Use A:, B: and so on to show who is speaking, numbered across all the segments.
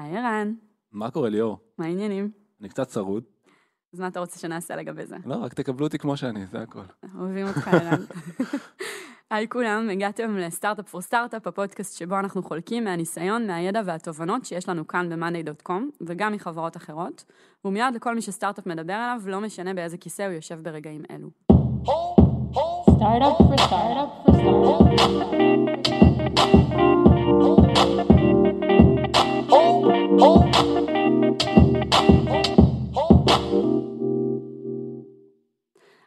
A: היי ערן,
B: מה קורה ליאור?
A: מה העניינים?
B: אני קצת צרוד.
A: אז מה אתה רוצה שנעשה לגבי זה?
B: לא, רק תקבלו אותי כמו שאני, זה הכל.
A: אוהבים אותך ערן. היי כולם, הגעתם לסטארט-אפ פור סטארט-אפ, הפודקאסט שבו אנחנו חולקים מהניסיון, מהידע והתובנות שיש לנו כאן ב-monday.com, וגם מחברות אחרות. והוא מיועד לכל מי שסטארט-אפ מדבר עליו, לא משנה באיזה כיסא הוא יושב ברגעים אלו.
C: Startup for startup for startup.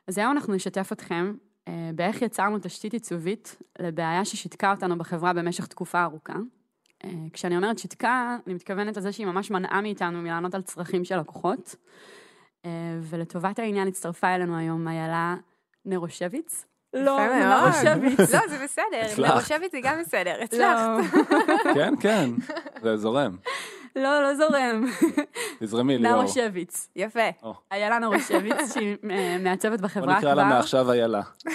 A: אז היום אנחנו נשתף אתכם אה, באיך יצרנו תשתית עיצובית לבעיה ששיתקה אותנו בחברה במשך תקופה ארוכה. אה, כשאני אומרת שיתקה, אני מתכוונת לזה שהיא ממש מנעה מאיתנו מלענות על צרכים של לקוחות. אה, ולטובת העניין הצטרפה אלינו היום איילה נרושביץ. לא. נרושביץ.
D: לא, זה בסדר. נרושביץ זה גם בסדר,
A: לא,
D: הצלחת.
B: כן, כן, זה זורם.
A: לא, לא זורם.
B: תזרמי ליאור.
A: נרושביץ.
D: יפה.
A: איילה נרושביץ, שהיא אה, מעצבת
B: בוא
A: בחברה
B: נקרא לה
A: כבר.
B: מעכשיו איילה.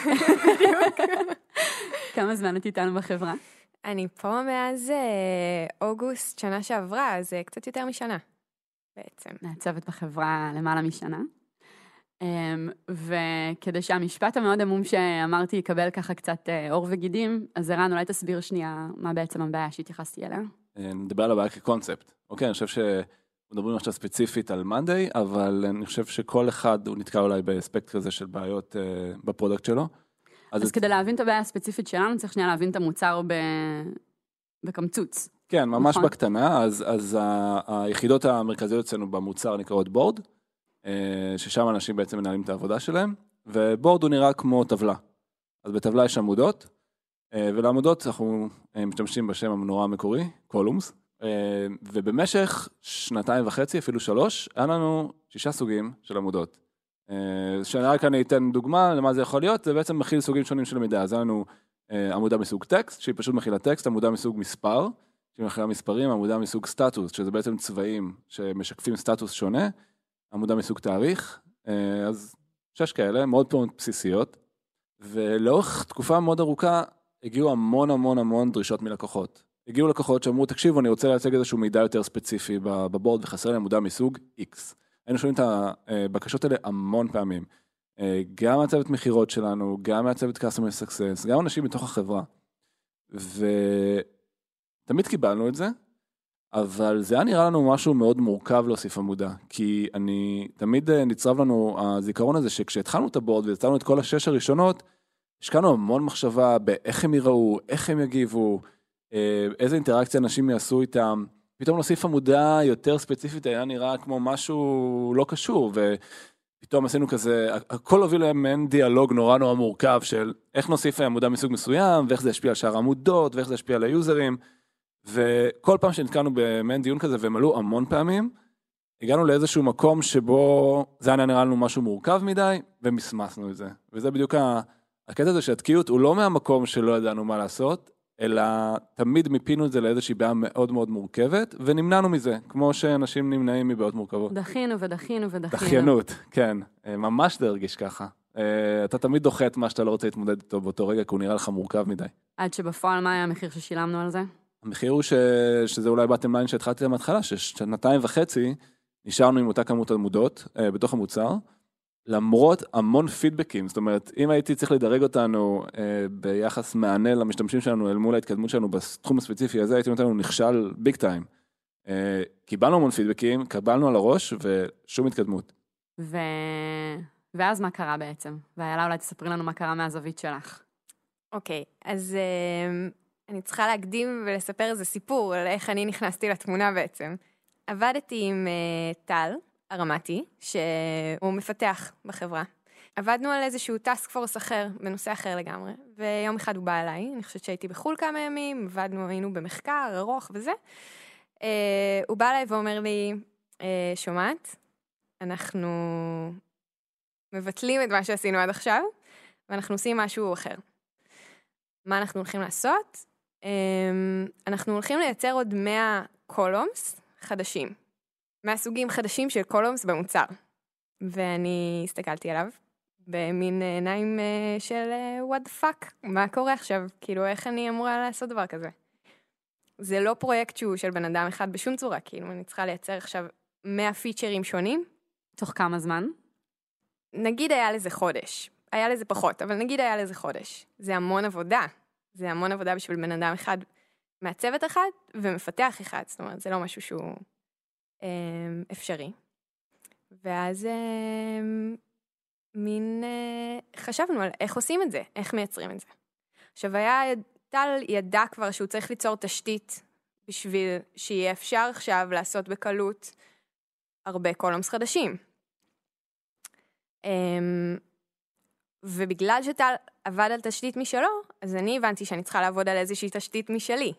A: כמה זמן את איתנו בחברה?
D: אני פה מאז אה, אוגוסט שנה שעברה, אז אה, קצת יותר משנה, בעצם.
A: מעצבת בחברה למעלה משנה. אמ, וכדי שהמשפט המאוד עמום שאמרתי יקבל ככה קצת אה, עור וגידים, אז ערן, אולי תסביר שנייה מה בעצם הבעיה שהתייחסתי אליה.
B: אה, נדבר על הבעיה כקונספט. אוקיי, אני חושב שמדברים עכשיו ספציפית על Monday, אבל אני חושב שכל אחד הוא נתקע אולי באספקט כזה של בעיות אה, ב product שלו.
A: אז,
B: את-
A: כדי להבין את הבעיה הספציפית שלנו, צריך שנייה להבין את המוצר ב... בקמצוץ.
B: כן, ממש
A: נכון.
B: בקטנה, אז, אז ה- היחידות המרכזיות אצלנו במוצר נקראות board, אה, ששם אנשים בעצם מנהלים את העבודה שלהם, ו board הוא נראה כמו טבלה. אז בטבלה יש עמודות, ולעמודות אנחנו אה, משתמשים בשם הנורא המקורי, קולומס, אה, ובמשך שנתיים וחצי, אפילו שלוש, היה לנו שישה סוגים של עמודות. אה, שרק אני אתן דוגמה למה זה יכול להיות, זה בעצם מכיל סוגים שונים של מידע, אז היה לנו אה, עמודה מסוג טקסט, שהיא פשוט מכילה טקסט, עמודה מסוג מספר, שהיא מכילה מספרים, עמודה מסוג סטטוס, שזה בעצם צבעים שמשקפים סטטוס שונה, עמודה מסוג תאריך, אה, אז שש כאלה, מאוד מאוד בסיסיות, ולאורך תקופה מאוד ארוכה הגיעו המון המון המון דרישות מלקוחות. הגיעו לקוחות שאמרו, תקשיבו, אני רוצה להציג איזשהו מידע יותר ספציפי בבורד וחסר לי עמודה מסוג X. היינו שומעים את הבקשות האלה המון פעמים. אה, גם מהצוות מכירות שלנו, גם מהצוות customer success, גם אנשים מתוך החברה. ותמיד קיבלנו את זה, אבל זה היה נראה לנו משהו מאוד מורכב להוסיף עמודה, כי אני, תמיד אה, נצרב לנו הזיכרון הזה שכשהתחלנו את הבורד ויצרנו את כל השש הראשונות, השקענו המון מחשבה באיך הם יראו, איך הם יגיבו, אה, איזה אינטראקציה אנשים יעשו איתם. פתאום להוסיף עמודה יותר ספציפית היה נראה כמו משהו לא קשור, ופתאום עשינו כזה, הכל הוביל למעין דיאלוג נורא נורא מורכב של איך נוסיף עמודה מסוג מסוים, ואיך זה ישפיע על שאר העמודות, ואיך זה ישפיע על היוזרים. וכל פעם שנתקענו במעין דיון כזה, והם עלו המון פעמים, הגענו לאיזשהו מקום שבו זה היה נראה לנו משהו מורכב מדי, ומסמסנו את זה. וזה בדיוק ה- הקטע הזה שהתקיעות הוא לא מהמקום שלא ידענו מה לעשות, אלא תמיד מיפינו את זה לאיזושהי בעיה מאוד מאוד מורכבת, ונמנענו מזה, כמו שאנשים נמנעים מבעיות מורכבות.
A: דחינו ודחינו ודחינו.
B: דחיינות, כן, אה, ממש זה הרגיש ככה. אה, אתה תמיד דוחה את מה שאתה לא רוצה להתמודד איתו באותו רגע, כי הוא נראה לך מורכב מדי.
A: עד שבפועל מה היה המחיר ששילמנו על זה?
B: המחיר הוא ש... שזה אולי באתם ליין שהתחלתי מההתחלה, ששנתיים וחצי נשארנו עם אותה כמות עמודות אה, בתוך המוצר, למרות המון פידבקים, זאת אומרת, אם הייתי צריך לדרג אותנו אה, ביחס מענה למשתמשים שלנו אל מול ההתקדמות שלנו בתחום הספציפי הזה, הייתי נותן לנו נכשל ביג טיים. אה, קיבלנו המון פידבקים, קבלנו על הראש ושום התקדמות.
A: ו... ואז מה קרה בעצם? ואיילה, אולי תספרי לנו מה קרה מהזווית שלך.
D: אוקיי, אז אה, אני צריכה להקדים ולספר איזה סיפור על איך אני נכנסתי לתמונה בעצם. עבדתי עם אה, טל הרמתי, שהוא מפתח בחברה. עבדנו על איזשהו טאסק פורס אחר, בנושא אחר לגמרי, ויום אחד הוא בא אליי, אני חושבת שהייתי בחו"ל כמה ימים, עבדנו, היינו במחקר ארוך וזה. אה, הוא בא אליי ואומר לי, אה, שומעת, אנחנו מבטלים את מה שעשינו עד עכשיו, ואנחנו עושים משהו אחר. מה אנחנו הולכים לעשות? אמ, אנחנו הולכים לייצר עוד 100 columns חדשים. 100 סוגים חדשים של columns במוצר. ואני הסתכלתי עליו במין עיניים אה, של what the fuck, מה קורה עכשיו? כאילו, איך אני אמורה לעשות דבר כזה? זה לא פרויקט שהוא של בן אדם אחד בשום צורה, כאילו, אני צריכה לייצר עכשיו 100 פיצ'רים שונים.
A: תוך כמה זמן?
D: נגיד היה לזה חודש, היה לזה פחות, אבל נגיד היה לזה חודש. זה המון עבודה. זה המון עבודה בשביל בן אדם אחד, מעצבת אחד ומפתח אחד, זאת אומרת, זה לא משהו שהוא אפשרי. ואז אה, מין אה, חשבנו על איך עושים את זה, איך מייצרים את זה. עכשיו היה, טל ידע כבר שהוא צריך ליצור תשתית בשביל שיהיה אפשר עכשיו לעשות בקלות הרבה קולומס חדשים. אמ, ובגלל שטל עבד על תשתית משלו, אז אני הבנתי שאני צריכה לעבוד על איזושהי תשתית משלי.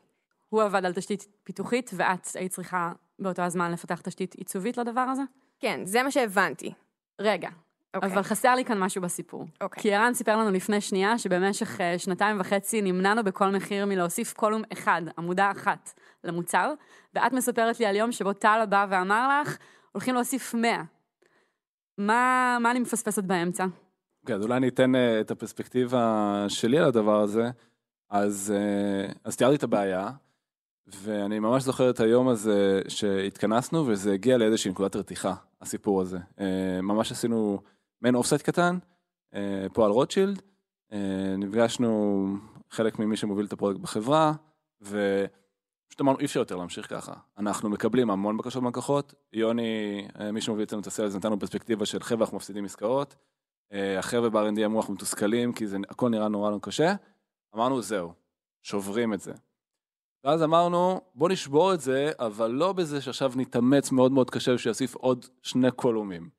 A: הוא עבד על תשתית פיתוחית, ואת היית צריכה באותו הזמן לפתח תשתית עיצובית לדבר הזה?
D: כן, זה מה שהבנתי.
A: רגע,
D: אוקיי.
A: אבל חסר לי כאן משהו בסיפור.
D: אוקיי.
A: כי ערן סיפר לנו לפני שנייה שבמשך אה, שנתיים וחצי נמנענו בכל מחיר מלהוסיף קולום אחד, עמודה אחת, למוצר, ואת מספרת לי על יום שבו טל בא ואמר לך, הולכים להוסיף 100. מה, מה אני מפספסת באמצע?
B: אוקיי, אז אולי אני אתן אה, את הפרספקטיבה שלי על הדבר הזה. אז, אה, אז תיארתי את הבעיה, ואני ממש זוכר את היום הזה שהתכנסנו, וזה הגיע לאיזושהי נקודת רתיחה, הסיפור הזה. אה, ממש עשינו מעין offsite קטן, אה, פה על רוטשילד, אה, נפגשנו חלק ממי שמוביל את הפרויקט בחברה, ופשוט אמרנו, אי אפשר יותר להמשיך ככה. אנחנו מקבלים המון בקשות מהלקוחות, יוני, מי שמוביל אצלנו את הסיילס, נתנו פרספקטיבה של חבר'ה, אנחנו מפסידים עסקאות. החבר'ה ב-R&D אמרו, אנחנו מתוסכלים, כי זה הכל נראה נורא נורא קשה. אמרנו, זהו, שוברים את זה. ואז אמרנו, בוא נשבור את זה, אבל לא בזה שעכשיו נתאמץ מאוד מאוד קשה ושיוסיף עוד שני קולומים.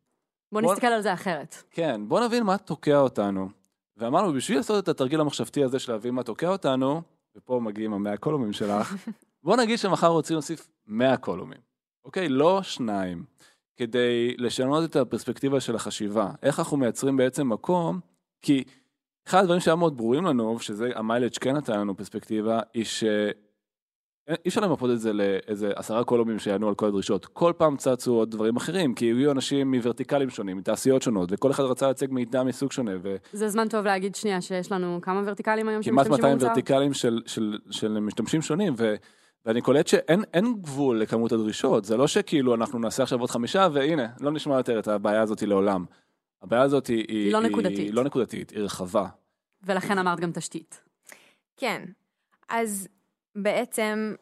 A: בוא
B: בוא-
A: נסתכל על זה אחרת.
B: כן, בוא נבין מה תוקע אותנו. ואמרנו, בשביל לעשות את התרגיל המחשבתי הזה של להבין מה תוקע אותנו, ופה מגיעים המאה קולומים שלך, בוא נגיד שמחר רוצים להוסיף 100 קולומים. אוקיי? לא שניים. כדי לשנות את הפרספקטיבה של החשיבה. איך אנחנו מייצרים בעצם מקום, כי אחד הדברים שהיה מאוד ברורים לנו, שזה המיילג' כן נתן לנו פרספקטיבה, היא ש... אי אפשר למפות את זה לאיזה עשרה קולומים שיענו על כל הדרישות. כל פעם צצו עוד דברים אחרים, כי הגיעו אנשים מוורטיקלים שונים, מתעשיות שונות, וכל אחד רצה להציג מידע מסוג שונה, וכמעט
A: זה זמן טוב להגיד שנייה שיש לנו כמה ורטיקלים היום שמשתמשים
B: 200
A: במוצר?
B: ורטיקלים של, של, של משתמשים שונים, ו, ואני קולט שאין אין גבול לכמות הדרישות, זה לא שכאילו אנחנו נעשה עכשיו עוד חמישה, והנה, לא נשמע יותר את הבעיה הזאת לעולם. הבעיה הזאת היא,
A: היא לא נקודתית.
B: היא לא נקודתית, היא רחבה.
A: ולכן אמרת גם תשתית.
D: כן. אז בעצם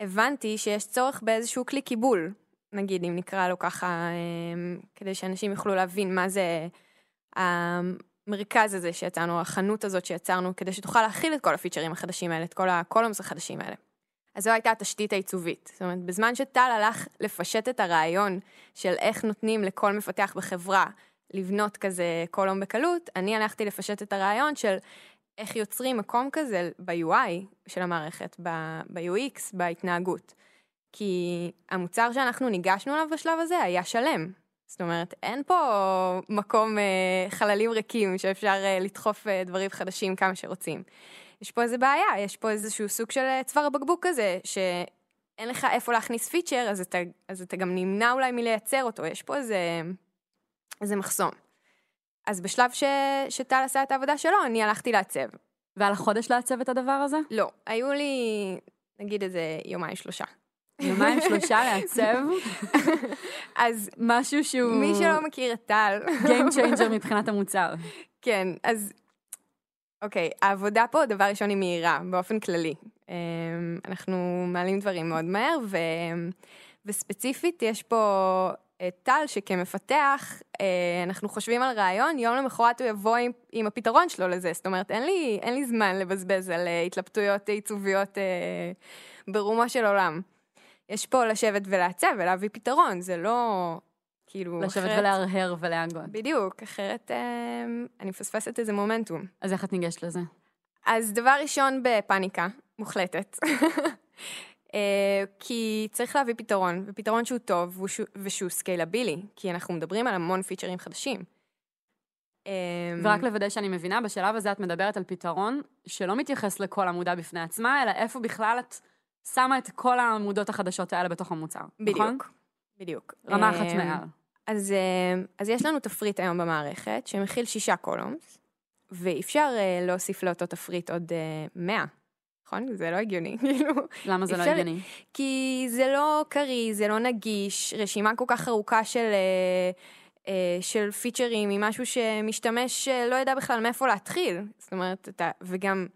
D: הבנתי שיש צורך באיזשהו כלי קיבול, נגיד, אם נקרא לו ככה, אמ, כדי שאנשים יוכלו להבין מה זה המרכז הזה שיצרנו, החנות הזאת שיצרנו, כדי שתוכל להכיל את כל הפיצ'רים החדשים האלה, את כל הקולומס החדשים האלה. אז זו הייתה התשתית העיצובית. זאת אומרת, בזמן שטל הלך לפשט את הרעיון של איך נותנים לכל מפתח בחברה לבנות כזה קולום בקלות, אני הלכתי לפשט את הרעיון של איך יוצרים מקום כזה ב-UI של המערכת, ב-UX, בהתנהגות. כי המוצר שאנחנו ניגשנו אליו בשלב הזה היה שלם. זאת אומרת, אין פה מקום אה, חללים ריקים שאפשר אה, לדחוף אה, דברים חדשים כמה שרוצים. יש פה איזה בעיה, יש פה איזשהו סוג של אה, צוואר הבקבוק כזה, שאין לך איפה להכניס פיצ'ר, אז אתה, אז אתה גם נמנע אולי מלייצר אותו, יש פה איזה, איזה מחסום. אז בשלב ש, שטל עשה את העבודה שלו, אני הלכתי לעצב.
A: ועל החודש לעצב את הדבר הזה?
D: לא, היו לי, נגיד איזה יומיים שלושה.
A: יומיים שלושה לעצב,
D: אז
A: משהו שהוא
D: מי שלא מכיר את טל,
A: Game changer מבחינת המוצר.
D: כן, אז אוקיי, העבודה פה, דבר ראשון, היא מהירה, באופן כללי. אמ, אנחנו מעלים דברים מאוד מהר, ו... וספציפית יש פה טל שכמפתח, אה, אנחנו חושבים על רעיון, יום למחרת הוא יבוא עם, עם הפתרון שלו לזה. זאת אומרת, אין לי, אין לי זמן לבזבז על אה, התלבטויות עיצוביות אה, ברומו של עולם. יש פה לשבת ולעצב ולהביא פתרון, זה לא כאילו...
A: לשבת
D: אחרת-
A: ולהרהר ולהגות.
D: בדיוק, אחרת אה, אני מפספסת איזה מומנטום.
A: אז איך את ניגשת לזה?
D: אז דבר ראשון בפאניקה מוחלטת. אה, כי צריך להביא פתרון, ופתרון שהוא טוב ושהוא- סקיילבילי, כי אנחנו מדברים על המון פיצ'רים חדשים. אה,
A: ורק לוודא שאני מבינה, בשלב הזה את מדברת על פתרון שלא מתייחס לכל עמודה בפני עצמה, אלא איפה בכלל את שמה את כל העמודות החדשות האלה בתוך המוצר, נכון?
D: בדיוק, בדיוק.
A: רמה אחת
D: אה,
A: מעל.
D: אז, אה, אז יש לנו תפריט היום במערכת שמכיל שישה קולומס, ואפשר אה, להוסיף לאותו תפריט עוד אה, מאה נכון? זה לא הגיוני, כאילו.
A: למה זה לא הגיוני?
D: כי זה לא קריא, זה לא נגיש, רשימה כל כך ארוכה של, אה, אה, של פיצ'רים היא משהו שמשתמש אה, לא יודע בכלל מאיפה להתחיל. זאת אומרת, אתה, וגם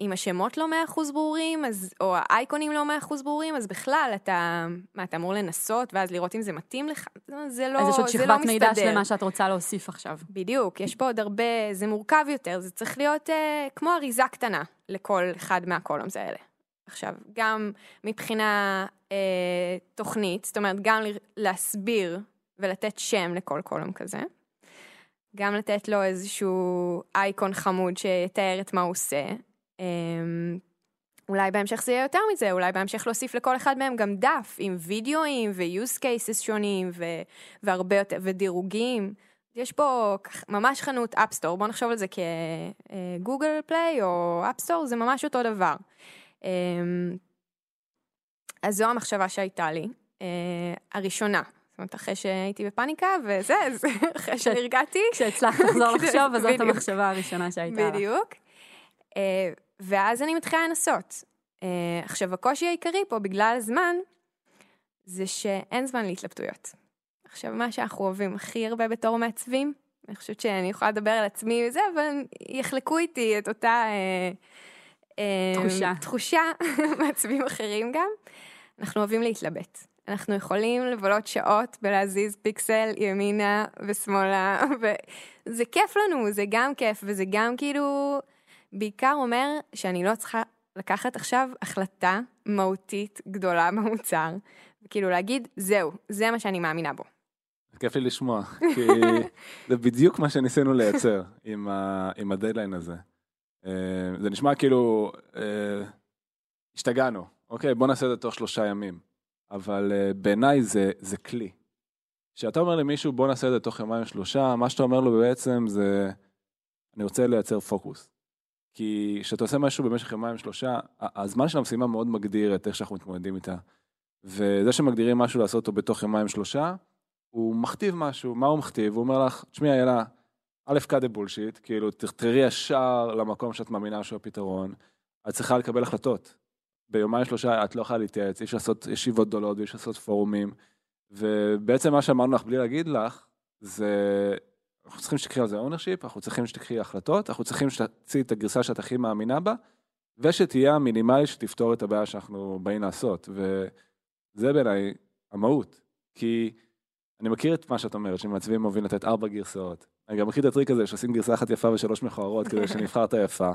D: אם- השמות לא מאה אחוז ברורים, אז, או האייקונים לא מאה אחוז ברורים, אז בכלל אתה, מה, אתה אמור לנסות ואז לראות אם זה מתאים לך? זה לא,
A: אז יש עוד
D: זה לא
A: שכבת מידע
D: מסתדר.
A: שלמה שאת רוצה להוסיף עכשיו.
D: בדיוק, יש פה עוד הרבה, זה מורכב יותר, זה צריך להיות אה, כמו אריזה קטנה לכל אחד מהקולומס האלה. עכשיו, גם מבחינה אה, תוכנית, זאת אומרת, גם להסביר ולתת שם לכל קולום כזה, גם לתת לו איזשהו אייקון חמוד שיתאר את מה הוא עושה. אה, אולי בהמשך זה יהיה יותר מזה, אולי בהמשך להוסיף לכל אחד מהם גם דף עם וידאוים ו-use cases שונים ו- והרבה יותר, ודירוגים. יש פה ממש חנות App Store, בואו נחשוב על זה כ Google Play או App Store, זה ממש אותו דבר. אמ, אז זו המחשבה שהייתה לי, אה, הראשונה. זאת אומרת, אחרי שהייתי בפאניקה וזה, אז אחרי שנרגעתי.
A: כשהצלחת לחזור לחשוב, אז זאת. המחשבה הראשונה שהייתה לך.
D: בדיוק. אה, ואז אני מתחילה לנסות. אה, עכשיו, הקושי העיקרי פה, בגלל הזמן, זה שאין זמן להתלבטויות. עכשיו, מה שאנחנו אוהבים הכי הרבה בתור מעצבים, אני חושבת שאני יכולה לדבר על עצמי וזה, אבל יחלקו איתי את אותה אה,
A: תחושה.
D: תחושה מעצבים אחרים גם. אנחנו אוהבים להתלבט. אנחנו יכולים לבלות שעות בלהזיז פיקסל ימינה ושמאלה, וזה כיף לנו, זה גם כיף, וזה גם כאילו, בעיקר אומר שאני לא צריכה לקחת עכשיו החלטה מהותית גדולה במוצר, וכאילו להגיד, זהו, זה מה שאני מאמינה בו.
B: כיף לי לשמוע, כי זה בדיוק מה שניסינו לייצר עם, ה, עם הדדליין הזה. אה, זה נשמע כאילו, אה, השתגענו, אוקיי, בוא נעשה את זה תוך שלושה ימים, אבל אה, בעיניי זה, זה כלי. כשאתה אומר למישהו בוא נעשה את זה תוך יומיים שלושה, מה שאתה אומר לו בעצם זה, אני רוצה לייצר פוקוס. כי כשאתה עושה משהו במשך יומיים שלושה, הזמן של המשימה מאוד מגדיר את איך שאנחנו מתמודדים איתה. וזה שמגדירים משהו לעשות אותו בתוך יומיים שלושה, הוא מכתיב משהו, מה הוא מכתיב? הוא אומר לך, תשמעי איילה, א' כדה בולשיט, כאילו תחתרי ישר למקום שאת מאמינה שהוא הפתרון, את צריכה לקבל החלטות. ביומיים שלושה את לא יכולה להתייעץ, אי אפשר לעשות ישיבות גדולות ואי אפשר לעשות פורומים, ובעצם מה שאמרנו לך בלי להגיד לך, זה, אנחנו צריכים שתקחי על זה ownership, אנחנו צריכים שתקחי החלטות, אנחנו צריכים שתציעי את הגרסה שאת הכי מאמינה בה, ושתהיה המינימלי שתפתור את הבעיה שאנחנו באים לעשות, וזה בעיניי המהות, כי אני מכיר את מה שאת אומרת, שמעצבים אוהבים לתת ארבע גרסאות. אני גם מכיר את הטריק הזה שעושים גרסה אחת יפה ושלוש מכוערות כדי שנבחר את היפה.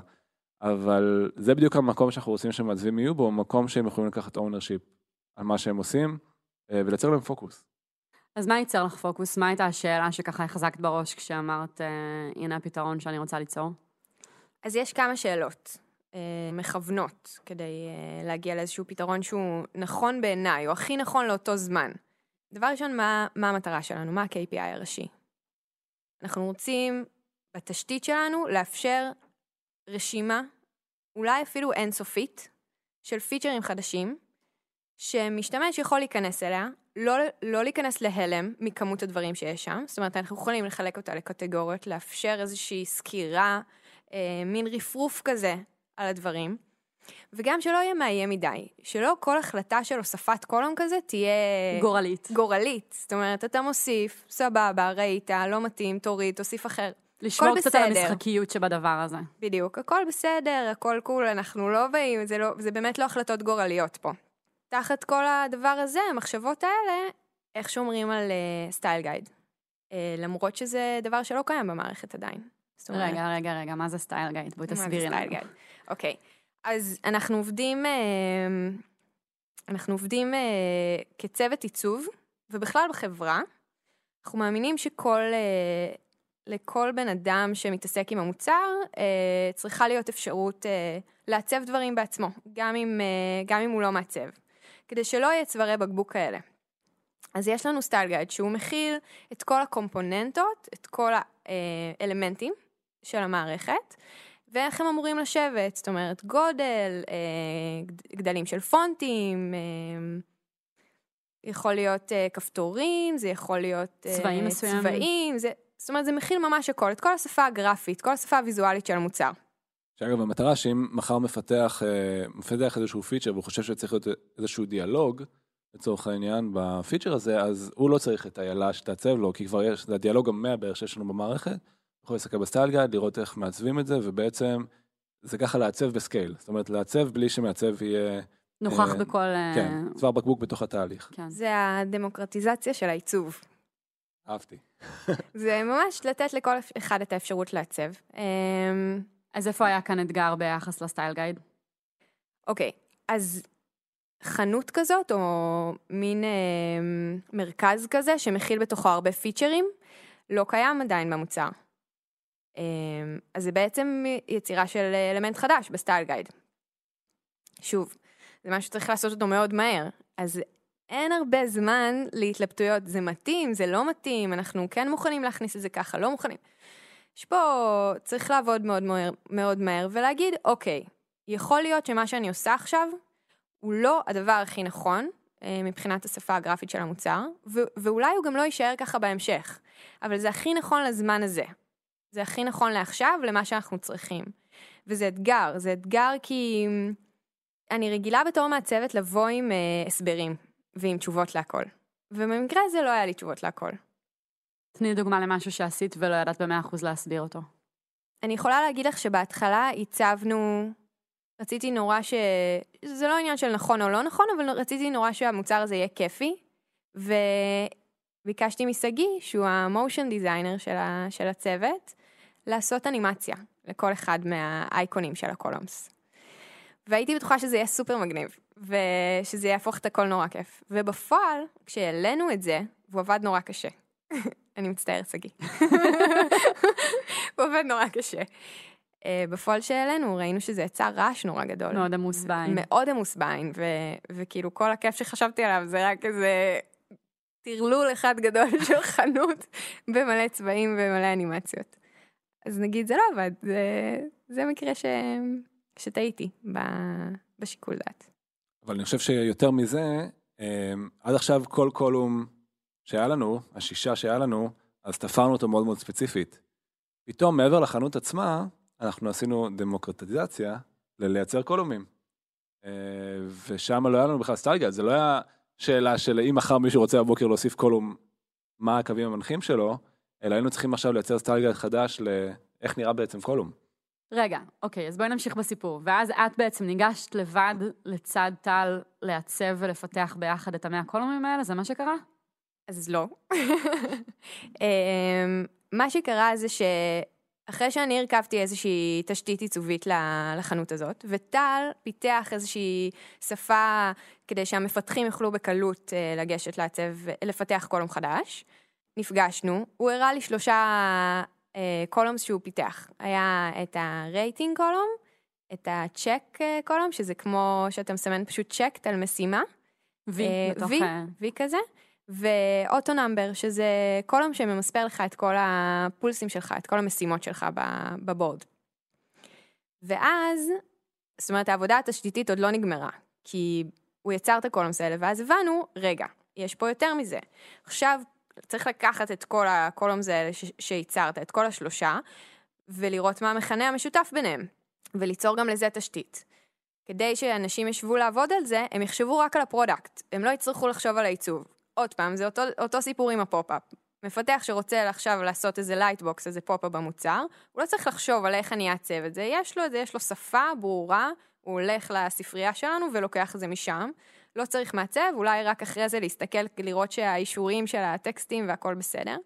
B: אבל זה בדיוק המקום שאנחנו רוצים שמעצבים יהיו בו, מקום שהם יכולים לקחת ownership על מה שהם עושים, אה, ולייצר להם פוקוס.
A: אז מה ייצר לך פוקוס? מה הייתה השאלה שככה החזקת בראש כשאמרת, אה, הנה הפתרון שאני רוצה ליצור?
D: אז יש כמה שאלות אה, מכוונות כדי אה, להגיע לאיזשהו פתרון שהוא נכון בעיניי, או הכי נכון לאותו זמן. דבר ראשון, מה, מה המטרה שלנו? מה ה-KPI הראשי? אנחנו רוצים בתשתית שלנו לאפשר רשימה, אולי אפילו אינסופית, של פיצ'רים חדשים, שמשתמש יכול להיכנס אליה, לא, לא להיכנס להלם מכמות הדברים שיש שם, זאת אומרת, אנחנו יכולים לחלק אותה לקטגוריות, לאפשר איזושהי סקירה, אה, מין רפרוף כזה על הדברים, וגם שלא יהיה מאיים מדי, שלא כל החלטה של הוספת קולום כזה תהיה
A: גורלית.
D: גורלית. זאת אומרת, אתה מוסיף, סבבה, ראית, לא מתאים, תוריד, תוסיף אחר.
A: לשמור קצת על
D: בסדר.
A: המשחקיות שבדבר הזה.
D: בדיוק, הכל בסדר, הכל cool, אנחנו לא באים, זה, לא, זה באמת לא החלטות גורליות פה. תחת כל הדבר הזה, המחשבות האלה, איך שומרים על style אה, guide. אה, למרות שזה דבר שלא קיים במערכת עדיין. אומרת,
A: רגע, רגע, רגע, מה זה style guide? בואי תסבירי לנו.
D: אוקיי, אז אנחנו עובדים, אה, אנחנו עובדים אה, כצוות עיצוב, ובכלל בחברה, אנחנו מאמינים שכל, אה, לכל בן אדם שמתעסק עם המוצר, אה, צריכה להיות אפשרות אה, לעצב דברים בעצמו, גם אם, אה, גם אם הוא לא מעצב, כדי שלא יהיה צווארי בקבוק כאלה. אז יש לנו סטייל גייד שהוא מכיל את כל הקומפוננטות, את כל האלמנטים של המערכת, ואיך הם אמורים לשבת, זאת אומרת גודל, אה, גד- גדלים של פונטים, אה, יכול להיות אה, כפתורים, זה יכול להיות
A: צבעים.
D: צבעים, זה, זאת אומרת זה מכיל ממש הכל, את כל השפה הגרפית, כל השפה הוויזואלית של המוצר.
B: שאגב, המטרה שאם מחר מפתח, אה, מפתח איזשהו פיצ'ר והוא חושב שצריך להיות איזשהו דיאלוג, לצורך העניין, בפיצ'ר הזה, אז הוא לא צריך את איילה שתעצב לו, כי כבר יש, זה הדיאלוג המאה בערך שיש לנו במערכת, יכול להסתכל ב style guide, לראות איך מעצבים את זה, ובעצם זה ככה לעצב בסקייל. זאת אומרת, לעצב בלי שמעצב יהיה,
A: נוכח
B: אה,
A: בכל... אה,
B: כן, צוואר בקבוק בתוך התהליך.
A: כן.
D: זה הדמוקרטיזציה של העיצוב.
B: אהבתי.
D: זה ממש לתת לכל אחד את האפשרות לעצב.
A: אז איפה היה כאן אתגר ביחס לסטייל גייד?
D: אוקיי, אז חנות כזאת, או מין אה, מרכז כזה, שמכיל בתוכו הרבה פיצ'רים, לא קיים עדיין במוצר. אה, אז זה בעצם יצירה של אלמנט חדש בסטייל גייד. שוב, זה משהו שצריך לעשות אותו מאוד מהר. אז אין הרבה זמן להתלבטויות, זה מתאים, זה לא מתאים, אנחנו כן מוכנים להכניס את זה ככה, לא מוכנים. יש פה, צריך לעבוד מאוד מהר, מאוד מהר ולהגיד, אוקיי, יכול להיות שמה שאני עושה עכשיו הוא לא הדבר הכי נכון אה, מבחינת השפה הגרפית של המוצר, ו- ואולי הוא גם לא יישאר ככה בהמשך, אבל זה הכי נכון לזמן הזה. זה הכי נכון לעכשיו, למה שאנחנו צריכים. וזה אתגר, זה אתגר כי אני רגילה בתור מעצבת לבוא עם אה, הסברים ועם תשובות להכל. ובמקרה הזה לא היה לי תשובות להכל.
A: תני דוגמה למשהו שעשית ולא ידעת במאה אחוז להסביר אותו.
D: אני יכולה להגיד לך שבהתחלה הצבנו, רציתי נורא ש... זה לא עניין של נכון או לא נכון, אבל רציתי נורא שהמוצר הזה יהיה כיפי, וביקשתי משגיא, שהוא המושן דיזיינר של, ה... של הצוות, לעשות אנימציה לכל אחד מהאייקונים של הקולומס. והייתי בטוחה שזה יהיה סופר מגניב, ושזה יהפוך את הכל נורא כיף. ובפועל, כשהעלינו את זה, והוא עבד נורא קשה. אני מצטערת, שגיא. הוא עובד נורא קשה. Uh, בפועל שהעלינו, ראינו שזה יצר רעש נורא גדול.
A: מאוד עמוס בעין.
D: מאוד עמוס בעין, ו- וכאילו כל הכיף שחשבתי עליו זה רק איזה טרלול אחד גדול של חנות במלא צבעים ומלא אנימציות. אז נגיד זה לא עבד, זה, זה מקרה ש... שטעיתי ב- בשיקול דעת.
B: אבל אני חושב שיותר מזה, אה, עד עכשיו כל קולום שהיה לנו, השישה שהיה לנו, אז תפרנו אותו מאוד מאוד ספציפית. פתאום מעבר לחנות עצמה, אנחנו עשינו דמוקרטיזציה ללייצר קולומים. אה, ושם לא היה לנו בכלל סטייגל, זה לא היה שאלה של אם מחר מישהו רוצה בבוקר להוסיף קולום, מה הקווים המנחים שלו, אלא היינו צריכים עכשיו לייצר סטייגל חדש לאיך נראה בעצם קולום.
A: רגע, אוקיי, אז בואי נמשיך בסיפור. ואז את בעצם ניגשת לבד לצד טל לעצב ולפתח ביחד את המאה קולומים האלה, זה מה שקרה?
D: אז לא. אמ, מה שקרה זה שאחרי שאני הרכבתי איזושהי תשתית עיצובית לחנות הזאת, וטל פיתח איזושהי שפה כדי שהמפתחים יוכלו בקלות אה, לגשת לעצב, לפתח קולום חדש, נפגשנו, הוא הראה לי שלושה קולומס שהוא פיתח. היה את הרייטינג קולום, את הצ'ק column, שזה כמו שאתה מסמן פשוט checked על משימה.
A: וי,
D: אה,
A: בתוך...
D: וי,
A: אה,
D: וי כזה, ו auto number, שזה column שממספר לך את כל הפולסים שלך, את כל המשימות שלך ב board. ואז, זאת אומרת, העבודה התשתיתית עוד לא נגמרה, כי הוא יצר את ה columns האלה, ואז הבנו, רגע, יש פה יותר מזה. עכשיו צריך לקחת את כל ה columns האלה ש- שייצרת, את כל השלושה, ולראות מה המכנה המשותף ביניהם, וליצור גם לזה תשתית. כדי שאנשים ישבו לעבוד על זה, הם יחשבו רק על ה product, הם לא יצטרכו לחשוב על העיצוב. עוד פעם, זה אותו, אותו סיפור עם הפופ-אפ. מפתח שרוצה עכשיו לעשות איזה lightbox, איזה פופ-אפ במוצר, הוא לא צריך לחשוב על איך אני אעצב את זה, יש לו את זה, יש לו שפה ברורה, הוא הולך לספרייה שלנו ולוקח את זה משם. לא צריך מעצב, אולי רק אחרי זה להסתכל, לראות שהאישורים של הטקסטים והכל בסדר.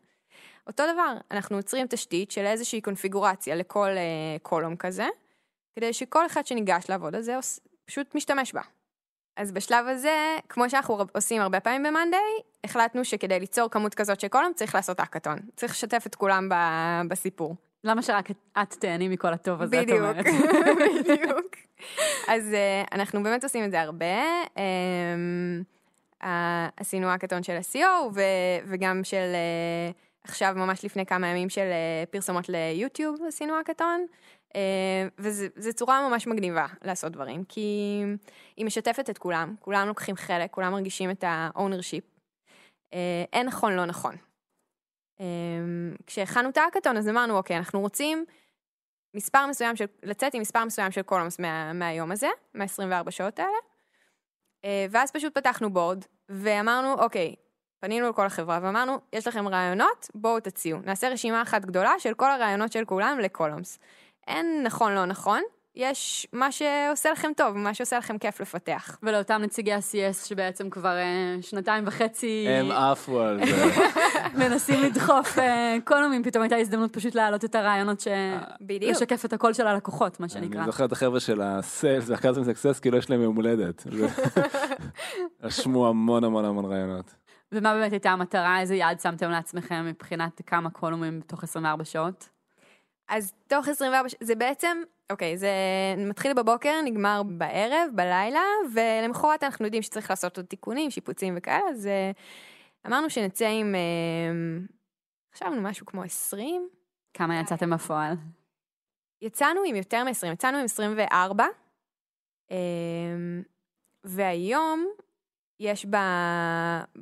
D: אותו דבר, אנחנו יוצרים תשתית של איזושהי קונפיגורציה לכל אה, קולום כזה, כדי שכל אחד שניגש לעבוד על זה פשוט משתמש בה. אז בשלב הזה, כמו שאנחנו עושים הרבה פעמים ב-Monday, החלטנו שכדי ליצור כמות כזאת של קולום צריך לעשות האקתון. צריך לשתף את כולם ב- בסיפור.
A: למה שרק את- את תהני מכל הטוב הזה, את
D: בדיוק,
A: אומרת?
D: בדיוק. אז uh, אנחנו באמת עושים את זה הרבה. Uh, עשינו האקתון של ה-CO ו- וגם של uh, עכשיו ממש לפני כמה ימים של uh, פרסומות ליוטיוב עשינו האקתון. Uh, וזו צורה ממש מגניבה לעשות דברים, כי היא משתפת את כולם, כולם לוקחים חלק, כולם מרגישים את ה-ownership. Uh, אין נכון, לא נכון. Um, כשהכנו את האקתון אז אמרנו, אוקיי, אנחנו רוצים מספר מסוים של, לצאת עם מספר מסוים של קולומס מה, מהיום הזה, מה-24 שעות האלה. אה, ואז פשוט פתחנו בורד, ואמרנו, אוקיי, פנינו לכל החברה ואמרנו, יש לכם רעיונות, בואו תציעו. נעשה רשימה אחת גדולה של כל הרעיונות של כולם לקולומס. אין נכון, לא נכון, יש מה שעושה לכם טוב, מה שעושה לכם כיף לפתח.
A: ולאותם נציגי ה-CS שבעצם כבר אה, שנתיים וחצי
B: הם עפו על זה.
A: מנסים לדחוף אה, קולומים, פתאום הייתה הזדמנות פשוט להעלות את הרעיונות ש...
D: בדיוק.
A: לשקף את הקול של הלקוחות, מה שנקרא.
B: אני זוכר את החבר'ה של הסיילס והקאזם סקסס, כאילו יש להם יום הולדת. זה- רשמו המון המון המון רעיונות.
A: ומה באמת הייתה המטרה? איזה יעד שמתם לעצמכם מבחינת כמה קולומים בתוך 24 שעות?
D: אז תוך 24, ש- זה בעצם, אוקיי, זה מתחיל בבוקר, נגמר בערב, בלילה, ולמחרת אנחנו יודעים שצריך לעשות עוד תיקונים, שיפוצים וכאלה, אז אה, אמרנו שנצא עם, אה, חשבנו משהו כמו 20,
A: כמה יצאתם בפועל?
D: יצאנו עם יותר מ-20, יצאנו עם 24, אה, והיום יש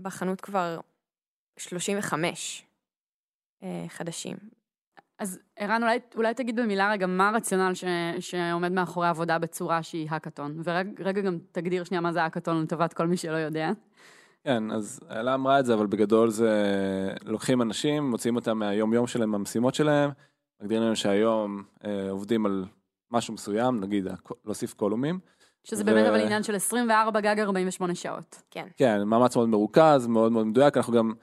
D: בחנות כבר 35 אה, חדשים.
A: אז ערן, אולי, אולי תגיד במילה רגע מה הרציונל ש, שעומד מאחורי עבודה בצורה שהיא האקתון, ורגע גם תגדיר שנייה מה זה האקתון לטובת כל מי שלא יודע.
B: כן, אז אלה אמרה את זה, אבל בגדול זה לוקחים אנשים, מוציאים אותם מהיום יום שלהם, מהמשימות שלהם, מגדירים להם שהיום אה, עובדים על משהו מסוים, נגיד להוסיף קולומים.
A: שזה
B: ו-
A: באמת אבל עניין של 24 גג 48 שעות.
D: כן.
B: כן, מאמץ מאוד מרוכז, מאוד מאוד מדויק, אנחנו גם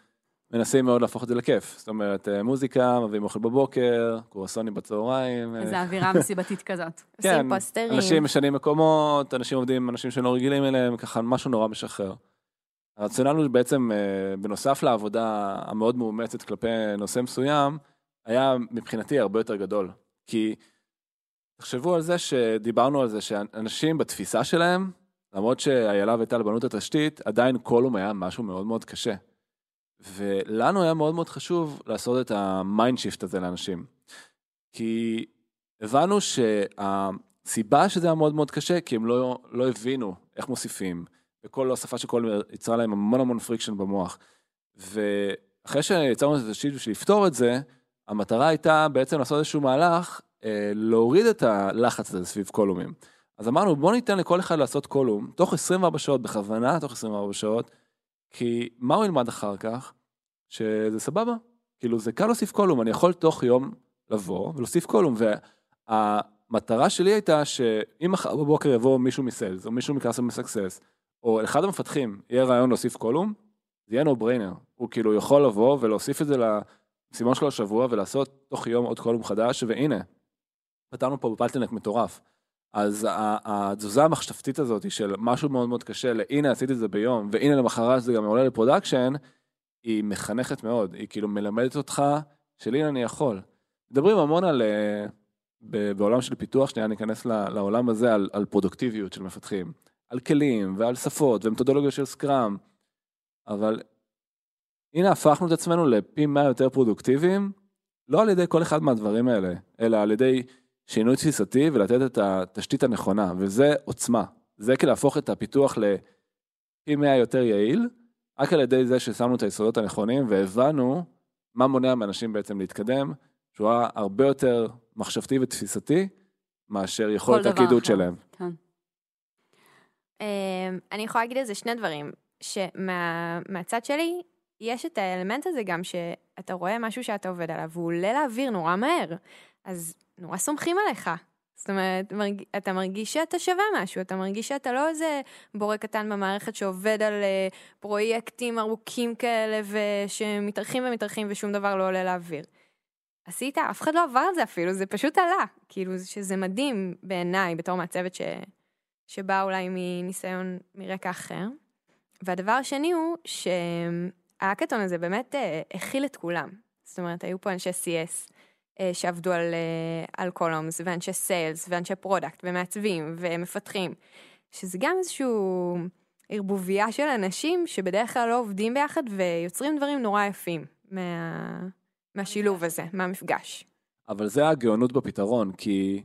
B: מנסים מאוד להפוך את זה לכיף. זאת אומרת, אה, מוזיקה, מביאים אוכל בבוקר, קורסונים בצהריים. אה,
A: איזו אווירה מסיבתית כזאת.
B: כן. אנשים משנים מקומות, אנשים עובדים עם אנשים שלא רגילים אליהם, ככה משהו נורא משחרר. הרציונל הוא בעצם, אה, בנוסף לעבודה המאוד מאומצת כלפי נושא מסוים, היה מבחינתי הרבה יותר גדול. כי תחשבו על זה שדיברנו על זה שאנשים בתפיסה שלהם, למרות שאיילה וטל בנו את התשתית, עדיין column היה משהו מאוד מאוד קשה. ולנו היה מאוד מאוד חשוב לעשות את ה mind shift הזה לאנשים. כי הבנו שהסיבה שזה היה מאוד מאוד קשה, כי הם לא, לא הבינו איך מוסיפים, וכל הוספה של קול יצרה להם המון המון friction במוח. ואחרי שיצרנו את התשתית בשביל לפתור את זה, המטרה הייתה בעצם לעשות איזשהו מהלך, אה, להוריד את הלחץ הזה סביב קולומים. אז אמרנו, בוא ניתן לכל אחד לעשות column, תוך 24 שעות, בכוונה תוך 24 שעות, כי מה הוא ילמד אחר כך? שזה סבבה. כאילו, זה קל להוסיף column, אני יכול תוך יום לבוא ולהוסיף column, והמטרה שלי הייתה שאם מחר בבוקר יבוא מישהו מ sales, או מישהו מ customer success, או אחד המפתחים יהיה רעיון להוסיף column, זה יהיה no brainer. הוא כאילו יכול לבוא ולהוסיף את זה למשימון שלו השבוע ולעשות תוך יום עוד column חדש, והנה, פתרנו פה bottleneck מטורף. אז התזוזה המחשבתית הזאת של משהו מאוד מאוד קשה, להנה עשיתי את זה ביום, והנה למחרת זה גם עולה ל production, היא מחנכת מאוד, היא כאילו מלמדת אותך שהנה אני יכול. מדברים המון על, אה, בעולם של פיתוח, שנייה ניכנס לעולם הזה, על, על פרודוקטיביות של מפתחים, על כלים ועל שפות ומתודולוגיה של סקראם, אבל הנה הפכנו את עצמנו לפי מה יותר פרודוקטיביים, לא על ידי כל אחד מהדברים האלה, אלא על ידי שינוי תפיסתי ולתת את התשתית הנכונה, וזה עוצמה. זה כאילו להפוך את הפיתוח לפי 100 יותר יעיל, רק על ידי זה ששמנו את היסודות הנכונים והבנו מה מונע מאנשים בעצם להתקדם, שהוא היה הרבה יותר מחשבתי ותפיסתי, מאשר יכולת הקידוד. שלהם.
A: כן.
D: אמ, אני יכולה להגיד על זה שני דברים, שמהצד שלי, יש את האלמנט הזה גם שאתה רואה משהו שאתה עובד עליו, והוא עולה לאוויר נורא מהר, אז נורא סומכים עליך. זאת אומרת. אתה מרגיש שאתה שווה משהו, אתה מרגיש שאתה לא איזה בורא קטן במערכת שעובד על uh, פרויקטים ארוכים כאלה ושמתארחים ומתארחים ושום דבר לא עולה לאוויר. עשית, אף אחד לא עבר על זה אפילו, זה פשוט עלה. כאילו, שזה מדהים בעיניי בתור מהצוות ש... שבא אולי מניסיון מרקע אחר. והדבר השני הוא שהאקתון הזה באמת אה, הכיל את כולם. זאת אומרת, היו פה אנשי CS אה, שעבדו על, אה, על columns, ואנשי sales, ואנשי product, ומעצבים, ומפתחים, שזה גם איזשהו ערבוביה של אנשים שבדרך כלל לא עובדים ביחד ויוצרים דברים נורא יפים מה, מהשילוב הזה, מהמפגש.
B: אבל זה הגאונות בפתרון, כי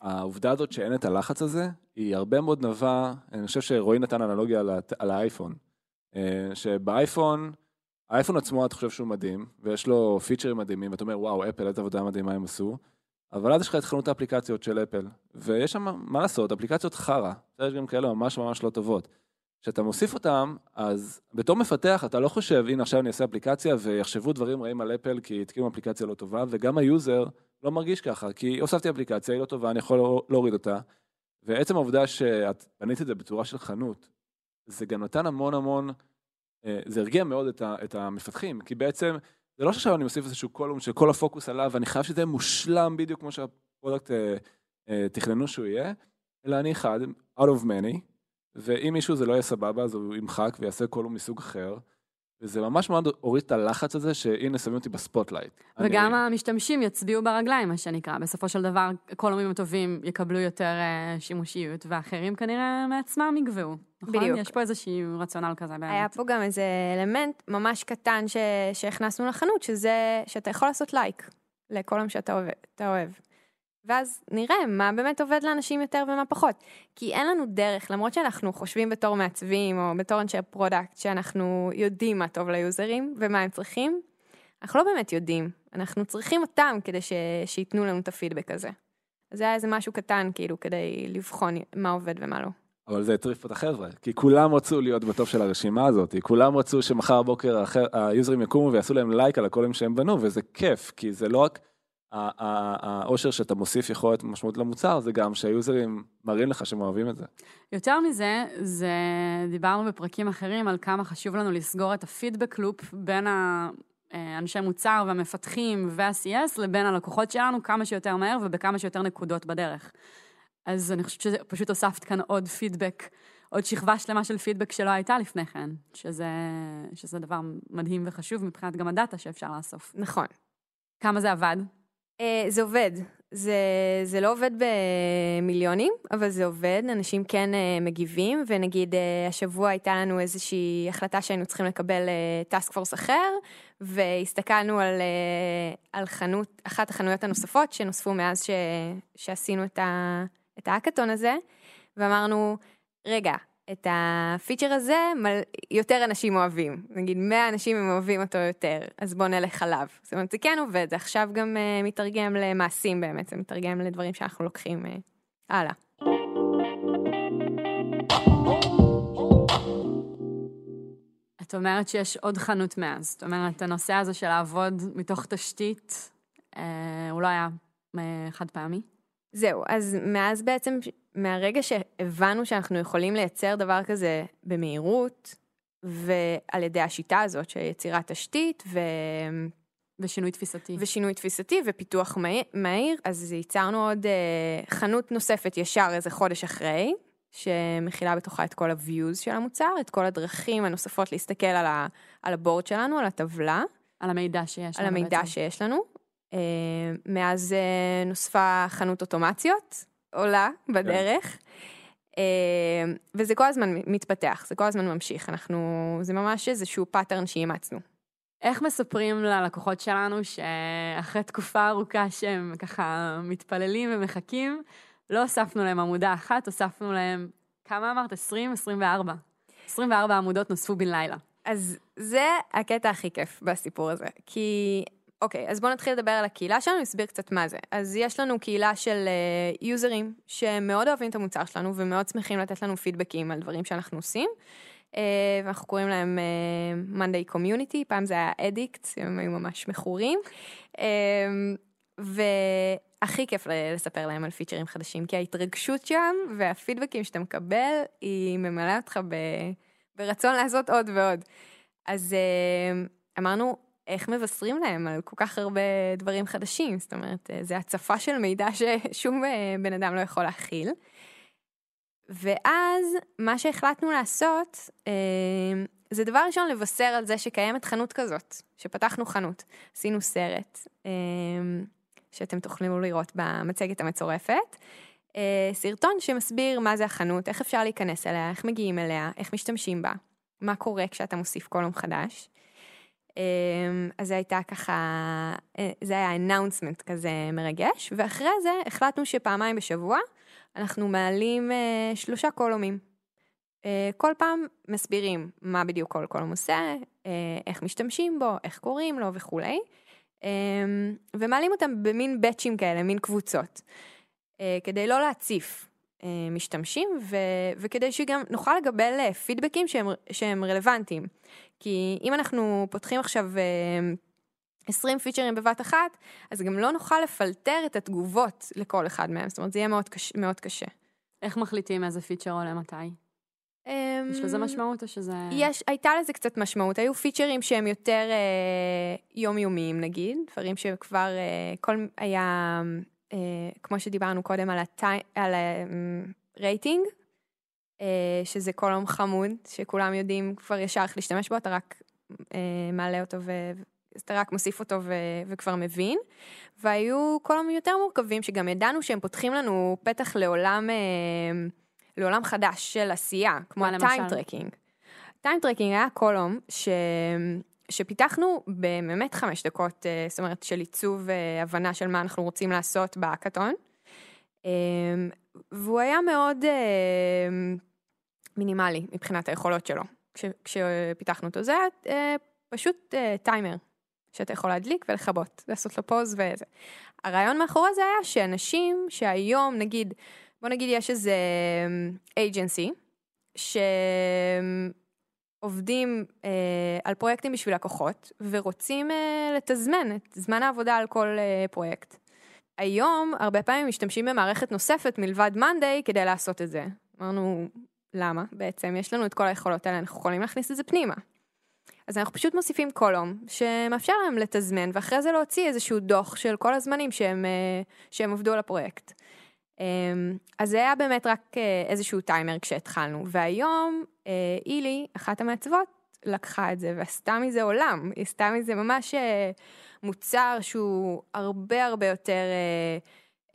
B: העובדה הזאת שאין את הלחץ הזה, היא הרבה מאוד נבע, אני חושב שרועי נתן אנלוגיה על האייפון. אה, שבאייפון, האייפון עצמו אתה חושב שהוא מדהים, ויש לו פיצ'רים מדהימים, ואתה אומר, וואו, אפל, איזה עבודה מדהימה הם עשו, אבל אז יש לך את חנות האפליקציות של אפל, ויש שם, מה לעשות, אפליקציות חרא, יש גם כאלה ממש ממש לא טובות. כשאתה מוסיף אותם, אז בתור מפתח אתה לא חושב, הנה עכשיו אני אעשה אפליקציה ויחשבו דברים רעים על אפל כי התקינו אפליקציה לא טובה, וגם ה user לא מרגיש ככה, כי הוספתי אפליקציה, היא לא טובה, אני יכול להוריד אותה, ועצם העובדה שאת בנית את זה בצורה של חנות, זה גם נתן המון המון, זה הרגיע מאוד את, ה, את המפתחים, כי בעצם זה לא שעכשיו אני מוסיף איזשהו column שכל הפוקוס עליו, ואני חייב שזה יהיה מושלם בדיוק כמו שה product אה, אה, תכננו שהוא יהיה, אלא אני אחד, out of many, ואם מישהו זה לא יהיה סבבה, אז הוא ימחק ויעשה column מסוג אחר. וזה ממש מאוד הוריד את הלחץ הזה, שהנה שמים אותי ב spotlight.
A: וגם
B: אני,
A: המשתמשים יצביעו ברגליים, מה שנקרא. בסופו של דבר, קולומים הטובים יקבלו יותר אה, שימושיות, ואחרים כנראה מעצמם יגוועו. נכון?
D: בדיוק.
A: יש פה איזשהו רציונל כזה באמת.
D: היה פה גם איזה אלמנט ממש קטן ש... שהכנסנו לחנות, שזה שאתה יכול לעשות לייק ל column שאתה אוהב, אתה אוהב. ואז נראה מה באמת עובד לאנשים יותר ומה פחות. כי אין לנו דרך, למרות שאנחנו חושבים בתור מעצבים או בתור אנשי product, שאנחנו יודעים מה טוב ליוזרים ומה הם צריכים, אנחנו לא באמת יודעים. אנחנו צריכים אותם כדי ש... שייתנו לנו את הפידבק הזה. זה היה איזה משהו קטן, כאילו, כדי לבחון מה עובד ומה לא.
B: אבל זה הטריף את החבר'ה, כי כולם רצו להיות ב top של הרשימה הזאת, כולם רצו שמחר בבוקר היוזרים יקומו ויעשו להם לייק על הקולים שהם בנו, וזה כיף, כי זה לא רק האושר שאתה מוסיף יכולת משמעות למוצר, זה גם שהיוזרים מראים לך שהם אוהבים את זה.
A: יותר מזה, זה, דיברנו בפרקים אחרים על כמה חשוב לנו לסגור את הפידבק לופ בין האנשי מוצר והמפתחים וה-CS לבין הלקוחות שלנו כמה שיותר מהר ובכמה שיותר נקודות בדרך. אז אני חושבת שפשוט הוספת כאן עוד פידבק, עוד שכבה שלמה של פידבק שלא הייתה לפני כן, שזה, שזה דבר מדהים וחשוב מבחינת גם הדאטה שאפשר לאסוף.
D: נכון.
A: כמה זה עבד?
D: Uh, זה עובד. זה, זה לא עובד במיליונים, אבל זה עובד, אנשים כן uh, מגיבים, ונגיד uh, השבוע הייתה לנו איזושהי החלטה שהיינו צריכים לקבל טאסק פורס אחר, והסתכלנו על, על חנות, אחת החנויות הנוספות שנוספו מאז ש, שעשינו את, ה, את האקתון הזה, ואמרנו, רגע, את הפיצ'ר הזה. יותר אנשים אוהבים. נגיד 100 אנשים הם אוהבים אותו יותר, אז בואו נלך עליו. זאת אומרת, זה כן עובד, זה עכשיו גם uh, מתרגם למעשים באמת, זה מתרגם לדברים שאנחנו לוקחים uh, הלאה.
A: את אומרת שיש עוד חנות מאז. זאת אומרת, הנושא הזה של לעבוד מתוך תשתית, אה, הוא לא היה אה, חד פעמי.
D: זהו, אז מאז בעצם, מהרגע שהבנו שאנחנו יכולים לייצר דבר כזה במהירות, ועל ידי השיטה הזאת של יצירת תשתית ו...
A: ושינוי תפיסתי.
D: ושינוי תפיסתי ופיתוח מהיר, אז ייצרנו עוד אה, חנות נוספת ישר איזה חודש אחרי, שמכילה בתוכה את כל ה-views של המוצר, את כל הדרכים הנוספות להסתכל על, ה, על ה board שלנו, על הטבלה,
A: על המידע שיש
D: על
A: לנו
D: המידע
A: בעצם.
D: שיש לנו. אה, מאז אה, נוספה חנות אוטומציות, עולה בדרך. אה, וזה כל הזמן מתפתח, זה כל הזמן ממשיך, אנחנו, זה ממש איזשהו pattern שאימצנו.
A: איך מספרים ללקוחות שלנו שאחרי תקופה ארוכה שהם ככה מתפללים ומחכים, לא הוספנו להם עמודה אחת, הוספנו להם, כמה אמרת? 20? 24. 24 עמודות נוספו בן לילה.
D: אז זה הקטע הכי כיף בסיפור הזה, כי אוקיי, אז בואו נתחיל לדבר על הקהילה שלנו, נסביר קצת מה זה. אז יש לנו קהילה של uh, יוזרים שמאוד אוהבים את המוצר שלנו ומאוד שמחים לתת לנו פידבקים על דברים שאנחנו עושים. Uh, ואנחנו קוראים להם uh, Monday Community, פעם זה היה אדיקט, הם היו ממש מכורים. Uh, והכי כיף לספר להם על פיצ'רים חדשים, כי ההתרגשות שם והפידבקים שאתה מקבל, היא ממלאה אותך ב... ברצון לעשות עוד ועוד. אז uh, אמרנו, איך מבשרים להם על כל כך הרבה דברים חדשים? זאת אומרת, uh, זה הצפה של מידע ששום uh, בן אדם לא יכול להכיל. ואז מה שהחלטנו לעשות, uh, זה דבר ראשון לבשר על זה שקיימת חנות כזאת, שפתחנו חנות. עשינו סרט, שאתם תוכלו לראות במצגת המצורפת. סרטון שמסביר מה זה החנות, איך אפשר להיכנס אליה, איך מגיעים אליה, איך משתמשים בה, מה קורה כשאתה מוסיף קולום חדש. Uh, אז זה הייתה ככה, uh, זה היה אנאונסמנט כזה מרגש, ואחרי זה החלטנו שפעמיים בשבוע אנחנו מעלים uh, שלושה קולומים. Uh, כל פעם מסבירים מה בדיוק כל קולום עושה, איך משתמשים בו, איך קוראים לו וכולי. אמ, ומעלים אותם במין באצ'ים כאלה, מין קבוצות, אה, כדי לא להציף אה, משתמשים, ו, וכדי שגם נוכל לקבל אה, פידבקים שהם, שהם רלוונטיים. כי אם אנחנו פותחים עכשיו אה, 20 פיצ'רים בבת אחת, אז גם לא נוכל לפלטר את התגובות לכל אחד מהם, זאת אומרת, זה יהיה מאוד קשה. מאוד קשה.
A: איך מחליטים איזה פיצ'ר עולה מתי? יש לזה משמעות או שזה...
D: יש, הייתה לזה קצת משמעות, היו פיצ'רים שהם יותר אה, יומיומיים נגיד, דברים שכבר, אה, כל היה, אה, כמו שדיברנו קודם על, הטי, על הרייטינג, אה, שזה קולום חמוד, שכולם יודעים כבר ישר איך להשתמש בו, אתה רק אה, מעלה אותו ו... אתה רק מוסיף אותו ו- וכבר מבין. והיו קולומים יותר מורכבים, שגם ידענו שהם פותחים לנו פתח לעולם... אה, לעולם חדש של עשייה, כמו?
A: ה
D: time tracking. time tracking היה column ש... שפיתחנו באמת חמש דקות, אה, זאת אומרת, של עיצוב אה, הבנה של מה אנחנו רוצים לעשות בהאקתון. אה, והוא היה מאוד מינימלי מבחינת היכולות שלו, כש... כשפיתחנו אותו. זה היה פשוט טיימר, שאתה יכול להדליק ולכבות, לעשות לו pause וזה. הרעיון מאחורי זה היה שאנשים שהיום, נגיד, בוא נגיד יש איזה אייג'נסי, שעובדים אה, על פרויקטים בשביל לקוחות, ורוצים אה, לתזמן את זמן העבודה על כל אה, פרויקט. היום, הרבה פעמים משתמשים במערכת נוספת מלבד מאנדיי כדי לעשות את זה. אמרנו, למה? בעצם יש לנו את כל היכולות האלה, אנחנו יכולים להכניס את זה פנימה. אז אנחנו פשוט מוסיפים קולום שמאפשר להם לתזמן, ואחרי זה להוציא איזשהו דוח של כל הזמנים שהם, אה, שהם עבדו על הפרויקט. אמ, אז זה היה באמת רק אה, איזשהו טיימר כשהתחלנו, והיום אילי, אחת המעצבות, לקחה את זה ועשתה מזה עולם, היא עשתה מזה ממש אה, מוצר שהוא הרבה הרבה יותר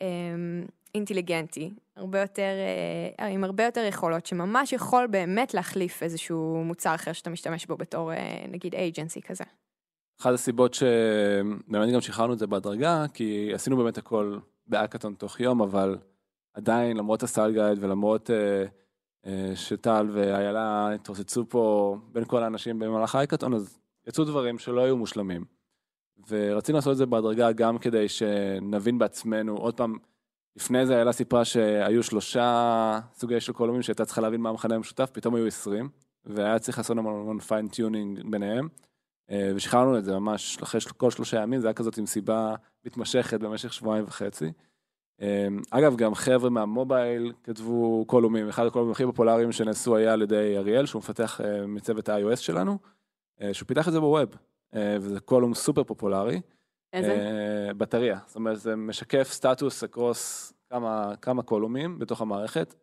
D: אמ, אינטליגנטי, הרבה יותר, עם הרבה יותר יכולות, שממש יכול באמת להחליף איזשהו מוצר אחר שאתה משתמש בו בתור נגיד אייג'נסי כזה.
B: אחת הסיבות שבאמת גם שחררנו את זה בהדרגה, כי עשינו באמת הכל באקתון תוך יום, אבל עדיין, למרות הסל גייד ולמרות אה, אה, שטל ואיילה התרוצצו פה בין כל האנשים במהלך האקתון, אז יצאו דברים שלא היו מושלמים. ורצינו לעשות את זה בהדרגה גם כדי שנבין בעצמנו, עוד פעם, לפני זה איילה סיפרה שהיו שלושה סוגי של קולומים שהייתה צריכה להבין מה המכנה המשותף, פתאום היו עשרים, והיה צריך לעשות המון fine tuning ביניהם. אה, ושחררנו את זה ממש אחרי כל שלושה ימים, זה היה כזאת מסיבה מתמשכת במשך שבועיים וחצי. אמ, אגב, גם חבר'ה מה mobile כתבו קולומים, אחד הקולומים הכי פופולריים שנעשו היה על ידי אריאל, שהוא מפתח אה, מצוות ה-iOS שלנו, אה, שהוא פיתח את זה ב web, אה, וזה column סופר פופולרי.
A: איזה?
B: Battery, זאת אומרת, זה משקף סטטוס across כמה, כמה קולומים בתוך המערכת.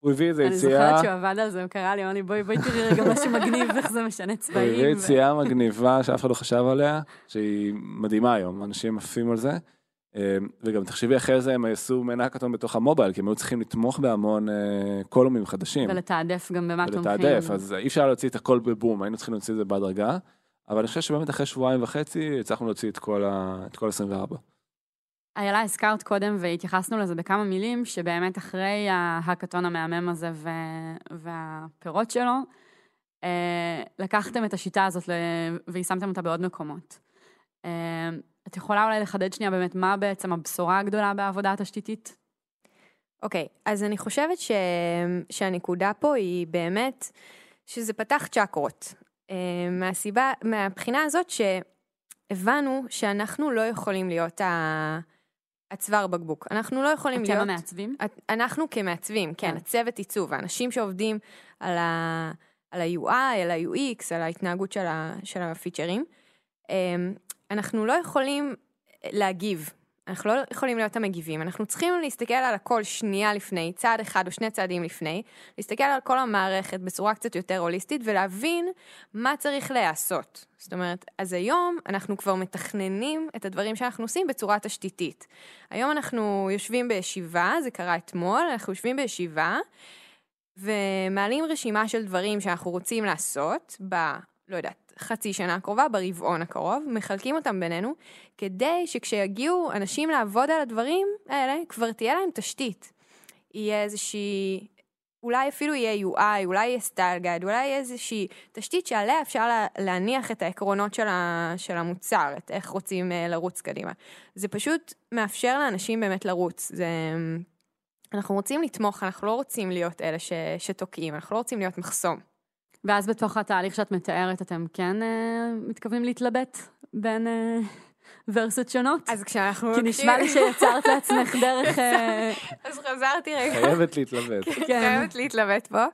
B: הוא הביא איזה יציאה...
A: אני זוכרת שהוא עבד על זה, הוא קרא לי, אמר לי, בואי, בואי תראי רגע משהו מגניב, איך זה משנה צבעים.
B: הוא הביא יציאה מגניבה שאף אחד לא חשב עליה, שהיא מדהימה היום, אנשים עפים על זה. אמ, וגם תחשבי אחרי זה הם עשו מעין האקתון בתוך המובייל, כי הם היו צריכים לתמוך בהמון אה, קולומים חדשים.
A: ולתעדף גם במה תומכים.
B: ולתעדף, אז אי אפשר להוציא את הכל בבום, היינו צריכים להוציא את זה בהדרגה, אבל אני חושב שבאמת אחרי שבועיים וחצי הצלחנו להוציא את כל, ה... את כל 24.
A: איילה, הזכרת קודם והתייחסנו לזה בכמה מילים, שבאמת אחרי ההאקתון המהמם הזה ו... והפירות שלו, אה, לקחתם את השיטה הזאת ויישמתם אותה בעוד מקומות. אה, את יכולה אולי לחדד שנייה באמת מה בעצם הבשורה הגדולה בעבודה התשתיתית?
D: אוקיי, okay, אז אני חושבת ש... שהנקודה פה היא באמת שזה פתח צ'קרות. אה, מהסיבה, מהבחינה הזאת שהבנו שאנחנו לא יכולים להיות ה... הצוואר בקבוק. אנחנו לא יכולים
A: אתם
D: להיות...
A: אתם המעצבים?
D: אנחנו כמעצבים, כן,
A: כן.
D: הצוות עיצוב, האנשים שעובדים על, ה... על ה-UI, על ה-UX, על ההתנהגות של, ה... של הפיצ'רים. אה, אנחנו לא יכולים להגיב, אנחנו לא יכולים להיות המגיבים, אנחנו צריכים להסתכל על הכל שנייה לפני, צעד אחד או שני צעדים לפני, להסתכל על כל המערכת בצורה קצת יותר הוליסטית ולהבין מה צריך להיעשות. זאת אומרת, אז היום אנחנו כבר מתכננים את הדברים שאנחנו עושים בצורה תשתיתית. היום אנחנו יושבים בישיבה, זה קרה אתמול, אנחנו יושבים בישיבה ומעלים רשימה של דברים שאנחנו רוצים לעשות ב... לא יודעת, חצי שנה הקרובה, ברבעון הקרוב, מחלקים אותם בינינו, כדי שכשיגיעו אנשים לעבוד על הדברים האלה, כבר תהיה להם תשתית. יהיה איזושהי אולי אפילו יהיה UI, אולי יהיה סטייל גייד, אולי יהיה איזושהי תשתית שעליה אפשר לה, להניח את העקרונות של, ה, של המוצר, את איך רוצים אה, לרוץ קדימה. זה פשוט מאפשר לאנשים באמת לרוץ. זה, אנחנו רוצים לתמוך, אנחנו לא רוצים להיות אלה ש, שתוקעים, אנחנו לא רוצים להיות מחסום.
A: ואז בתוך התהליך שאת מתארת, אתם כן אה, מתכוונים להתלבט בין אה, ורסות שונות?
D: אז כשאנחנו...
A: כי נשמע לי שיצרת לעצמך דרך... אה,
D: אז חזרתי רגע.
B: חייבת להתלבט.
A: כן.
D: חייבת להתלבט פה.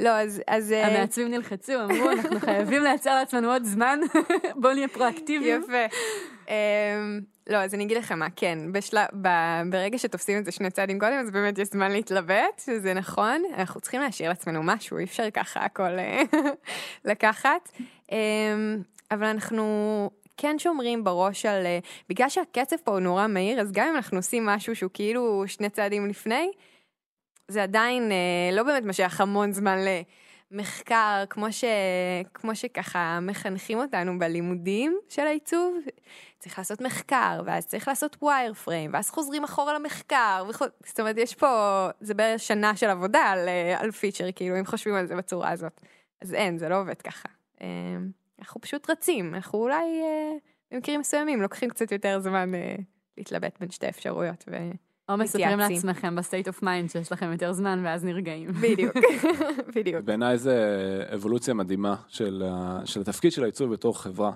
D: לא, אז... אז אה,
A: המעצבים נלחצו, אמרו, אנחנו חייבים לייצר לעצמנו עוד זמן, בואו נהיה פרואקטיביים.
D: יפה. לא, אז אני אגיד לך מה, כן, בשל... ב... ברגע שתופסים את זה שני צעדים קודם, אז באמת יש זמן להתלבט, שזה נכון. אנחנו צריכים להשאיר לעצמנו משהו, אי אפשר ככה הכל אה, לקחת. אמ, אבל אנחנו כן שומרים בראש על... אה, בגלל שהקצב פה הוא נורא מהיר, אז גם אם אנחנו עושים משהו שהוא כאילו שני צעדים לפני, זה עדיין אה, לא באמת משך המון זמן למחקר, כמו, ש, כמו שככה מחנכים אותנו בלימודים של העיצוב. צריך לעשות מחקר, ואז צריך לעשות ווייר פריים, ואז חוזרים אחורה למחקר. וח... זאת אומרת, יש פה, זה בערך שנה של עבודה על, אה, על פיצ'ר, כאילו, אם חושבים על זה בצורה הזאת. אז אין, זה לא עובד ככה. אה, אנחנו פשוט רצים, אנחנו אולי אה, במקרים מסוימים לוקחים קצת יותר זמן אה, להתלבט בין שתי אפשרויות. ו...
A: או מספרים. לעצמכם ב state of mind שיש לכם יותר זמן, ואז נרגעים.
D: בדיוק, בדיוק.
B: בעיניי זה אבולוציה מדהימה של, של התפקיד של העיצוב בתוך חברה.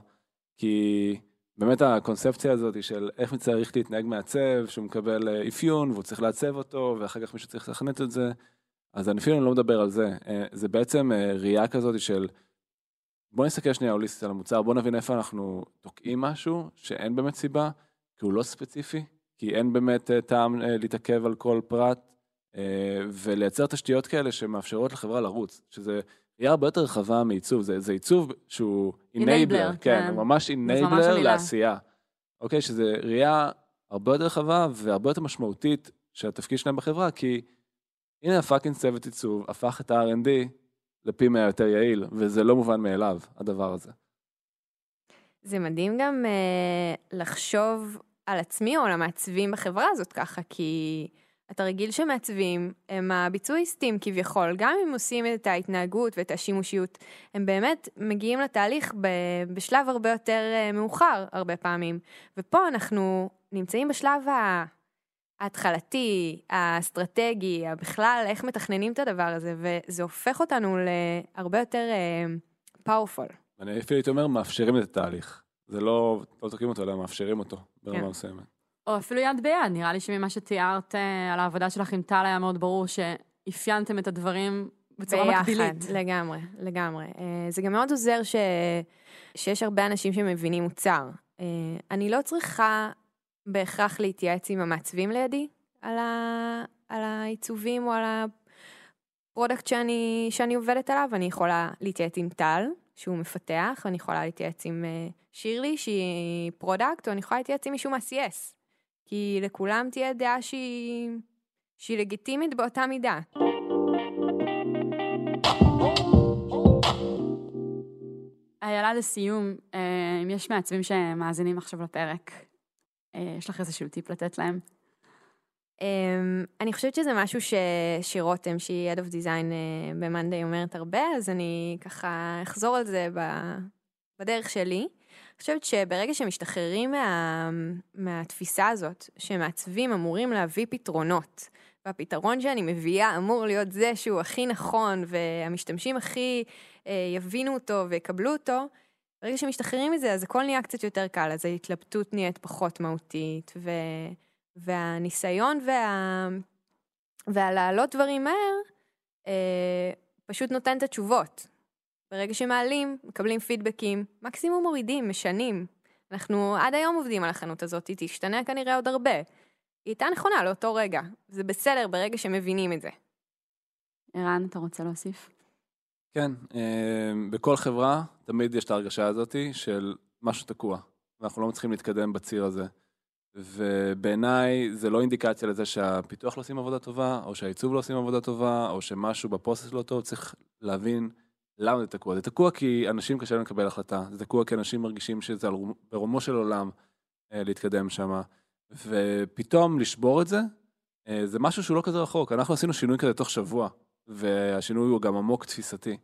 B: כי באמת הקונספציה הזאת של איך צריך להתנהג מעצב, שהוא מקבל אה, אפיון והוא צריך לעצב אותו, ואחר כך מישהו צריך לתכנת את זה. אז אני אפילו לא מדבר על זה. אה, זה בעצם אה, ראייה כזאת של בוא נסתכל שנייה הוליסטית על המוצר, בוא נבין איפה אנחנו תוקעים משהו שאין באמת סיבה, כי הוא לא ספציפי, כי אין באמת טעם להתעכב על כל פרט, ולייצר תשתיות כאלה שמאפשרות לחברה לרוץ, שזה ראייה הרבה יותר רחבה מעיצוב, זה, זה עיצוב שהוא אינבלר,
A: כן.
B: כן, הוא ממש אינבלר. לעשייה. אוקיי, שזה ראייה הרבה יותר רחבה והרבה יותר משמעותית של התפקיד שלהם בחברה, כי הנה הפאקינג צוות עיצוב הפך את ה-R&D לפי מאה יותר יעיל, וזה לא מובן מאליו, הדבר הזה.
D: זה מדהים גם uh, לחשוב על עצמי או על המעצבים בחברה הזאת ככה, כי אתה רגיל שמעצבים הם הביצועיסטים כביכול, גם אם עושים את ההתנהגות ואת השימושיות, הם באמת מגיעים לתהליך בשלב הרבה יותר uh, מאוחר הרבה פעמים. ופה אנחנו נמצאים בשלב. ההתחלתי, האסטרטגי, בכלל איך מתכננים את הדבר הזה, וזה הופך אותנו להרבה יותר פאורפול.
B: אני אפילו הייתי אומר, מאפשרים את התהליך. זה לא, לא תוקעים אותו, אלא מאפשרים אותו ברמה
D: כן.
B: מסוימת.
A: או אפילו יד ביד, נראה לי שממה שתיארת אה, על העבודה שלך עם טל היה מאוד ברור שאפיינתם את הדברים בצורה
D: ביחד,
A: מקבילית.
D: לגמרי, לגמרי. אה, זה גם מאוד עוזר ש... שיש הרבה אנשים שמבינים מוצר. אה, אני לא צריכה בהכרח להתייעץ עם המעצבים לידי על, ה... על העיצובים או על ה product שאני, שאני עובדת עליו, אני יכולה להתייעץ עם טל, שהוא מפתח, ואני יכולה להתייעץ עם שירלי, שהיא product, או אני יכולה להתייעץ עם מישהו מה-CS. כי לכולם תהיה דעה שהיא, שהיא לגיטימית באותה מידה.
A: איילה, לסיום, אה, אם יש מעצבים שמאזינים עכשיו לפרק, אה, יש לך איזשהו טיפ לתת להם?
D: Um, אני חושבת שזה משהו ש... שרותם, שהיא Head of Design uh, ב-Monday אומרת הרבה, אז אני ככה אחזור על זה ב... בדרך שלי. אני חושבת שברגע שמשתחררים מה... מהתפיסה הזאת, שמעצבים אמורים להביא פתרונות, והפתרון שאני מביאה אמור להיות זה שהוא הכי נכון, והמשתמשים הכי uh, יבינו אותו ויקבלו אותו, ברגע שמשתחררים מזה, אז הכל נהיה קצת יותר קל, אז ההתלבטות נהיית פחות מהותית, ו... והניסיון וה... והלהעלות דברים מהר, אה, פשוט נותן את התשובות. ברגע שמעלים, מקבלים פידבקים, מקסימום מורידים, משנים. אנחנו עד היום עובדים על החנות הזאת, היא תשתנה כנראה עוד הרבה. היא הייתה נכונה לאותו רגע, זה בסדר ברגע שמבינים את זה.
A: ערן, אתה רוצה להוסיף?
B: כן, אה, בכל חברה תמיד יש את ההרגשה הזאת של משהו תקוע, ואנחנו לא מצליחים להתקדם בציר הזה. ובעיניי זה לא אינדיקציה לזה שהפיתוח לא עושים עבודה טובה, או שהעיצוב לא עושים עבודה טובה, או שמשהו בפרוסס לא טוב, צריך להבין למה זה תקוע. זה תקוע כי אנשים קשה להם לקבל החלטה, זה תקוע כי אנשים מרגישים שזה על ברומו של עולם אה, להתקדם שם, ופתאום לשבור את זה, אה, זה משהו שהוא לא כזה רחוק. אנחנו עשינו שינוי כזה תוך שבוע, והשינוי הוא גם עמוק תפיסתי.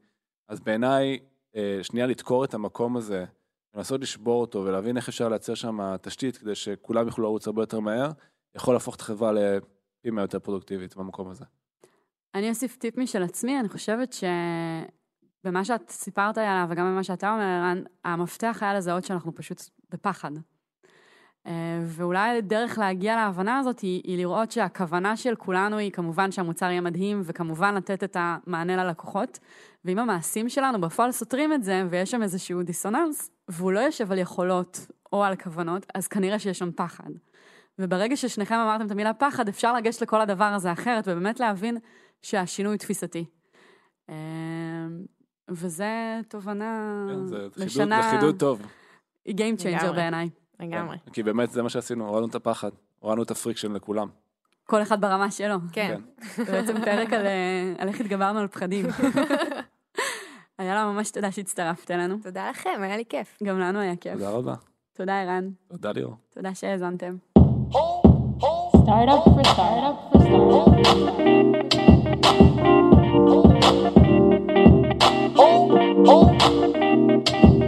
B: אז בעיניי, אה, שנייה לדקור את המקום הזה, לנסות לשבור אותו ולהבין איך אפשר לייצר שם תשתית כדי שכולם יוכלו לרוץ הרבה יותר מהר, יכול להפוך את החברה לפי מה יותר פרודוקטיבית במקום הזה.
A: אני אוסיף טיפ משל עצמי, אני חושבת שבמה שאת סיפרת עליו וגם במה שאתה אומר, ערן, המפתח היה לזהות שאנחנו פשוט בפחד. אה, ואולי דרך להגיע להבנה הזאת היא, היא לראות שהכוונה של כולנו היא כמובן שהמוצר יהיה מדהים וכמובן לתת את המענה ללקוחות. ואם המעשים שלנו בפועל סותרים את זה ויש שם איזשהו דיסוננס והוא לא יושב על יכולות או על כוונות, אז כנראה שיש שם פחד. וברגע ששניכם אמרתם את המילה פחד, אפשר לגשת לכל הדבר הזה אחרת ובאמת להבין שהשינוי תפיסתי. וזה תובנה
B: כן, זה חידוד-
A: לשנה,
B: זה חידוד טוב.
A: היא Game Changer. בעיניי.
D: לגמרי.
B: כן, כי באמת זה מה שעשינו, הורדנו את הפחד, הורדנו את ה friction לכולם.
A: כל אחד ברמה שלו.
D: כן.
B: כן.
A: זה בעצם פרק על, אה, על איך התגברנו על פחדים. היה לה ממש תודה שהצטרפת אלינו.
D: תודה לכם, היה לי כיף.
A: גם לנו היה כיף.
B: תודה רבה.
A: תודה ערן.
B: תודה ליאור.
A: תודה שהאזנתם.
C: Startup for startup for Oh.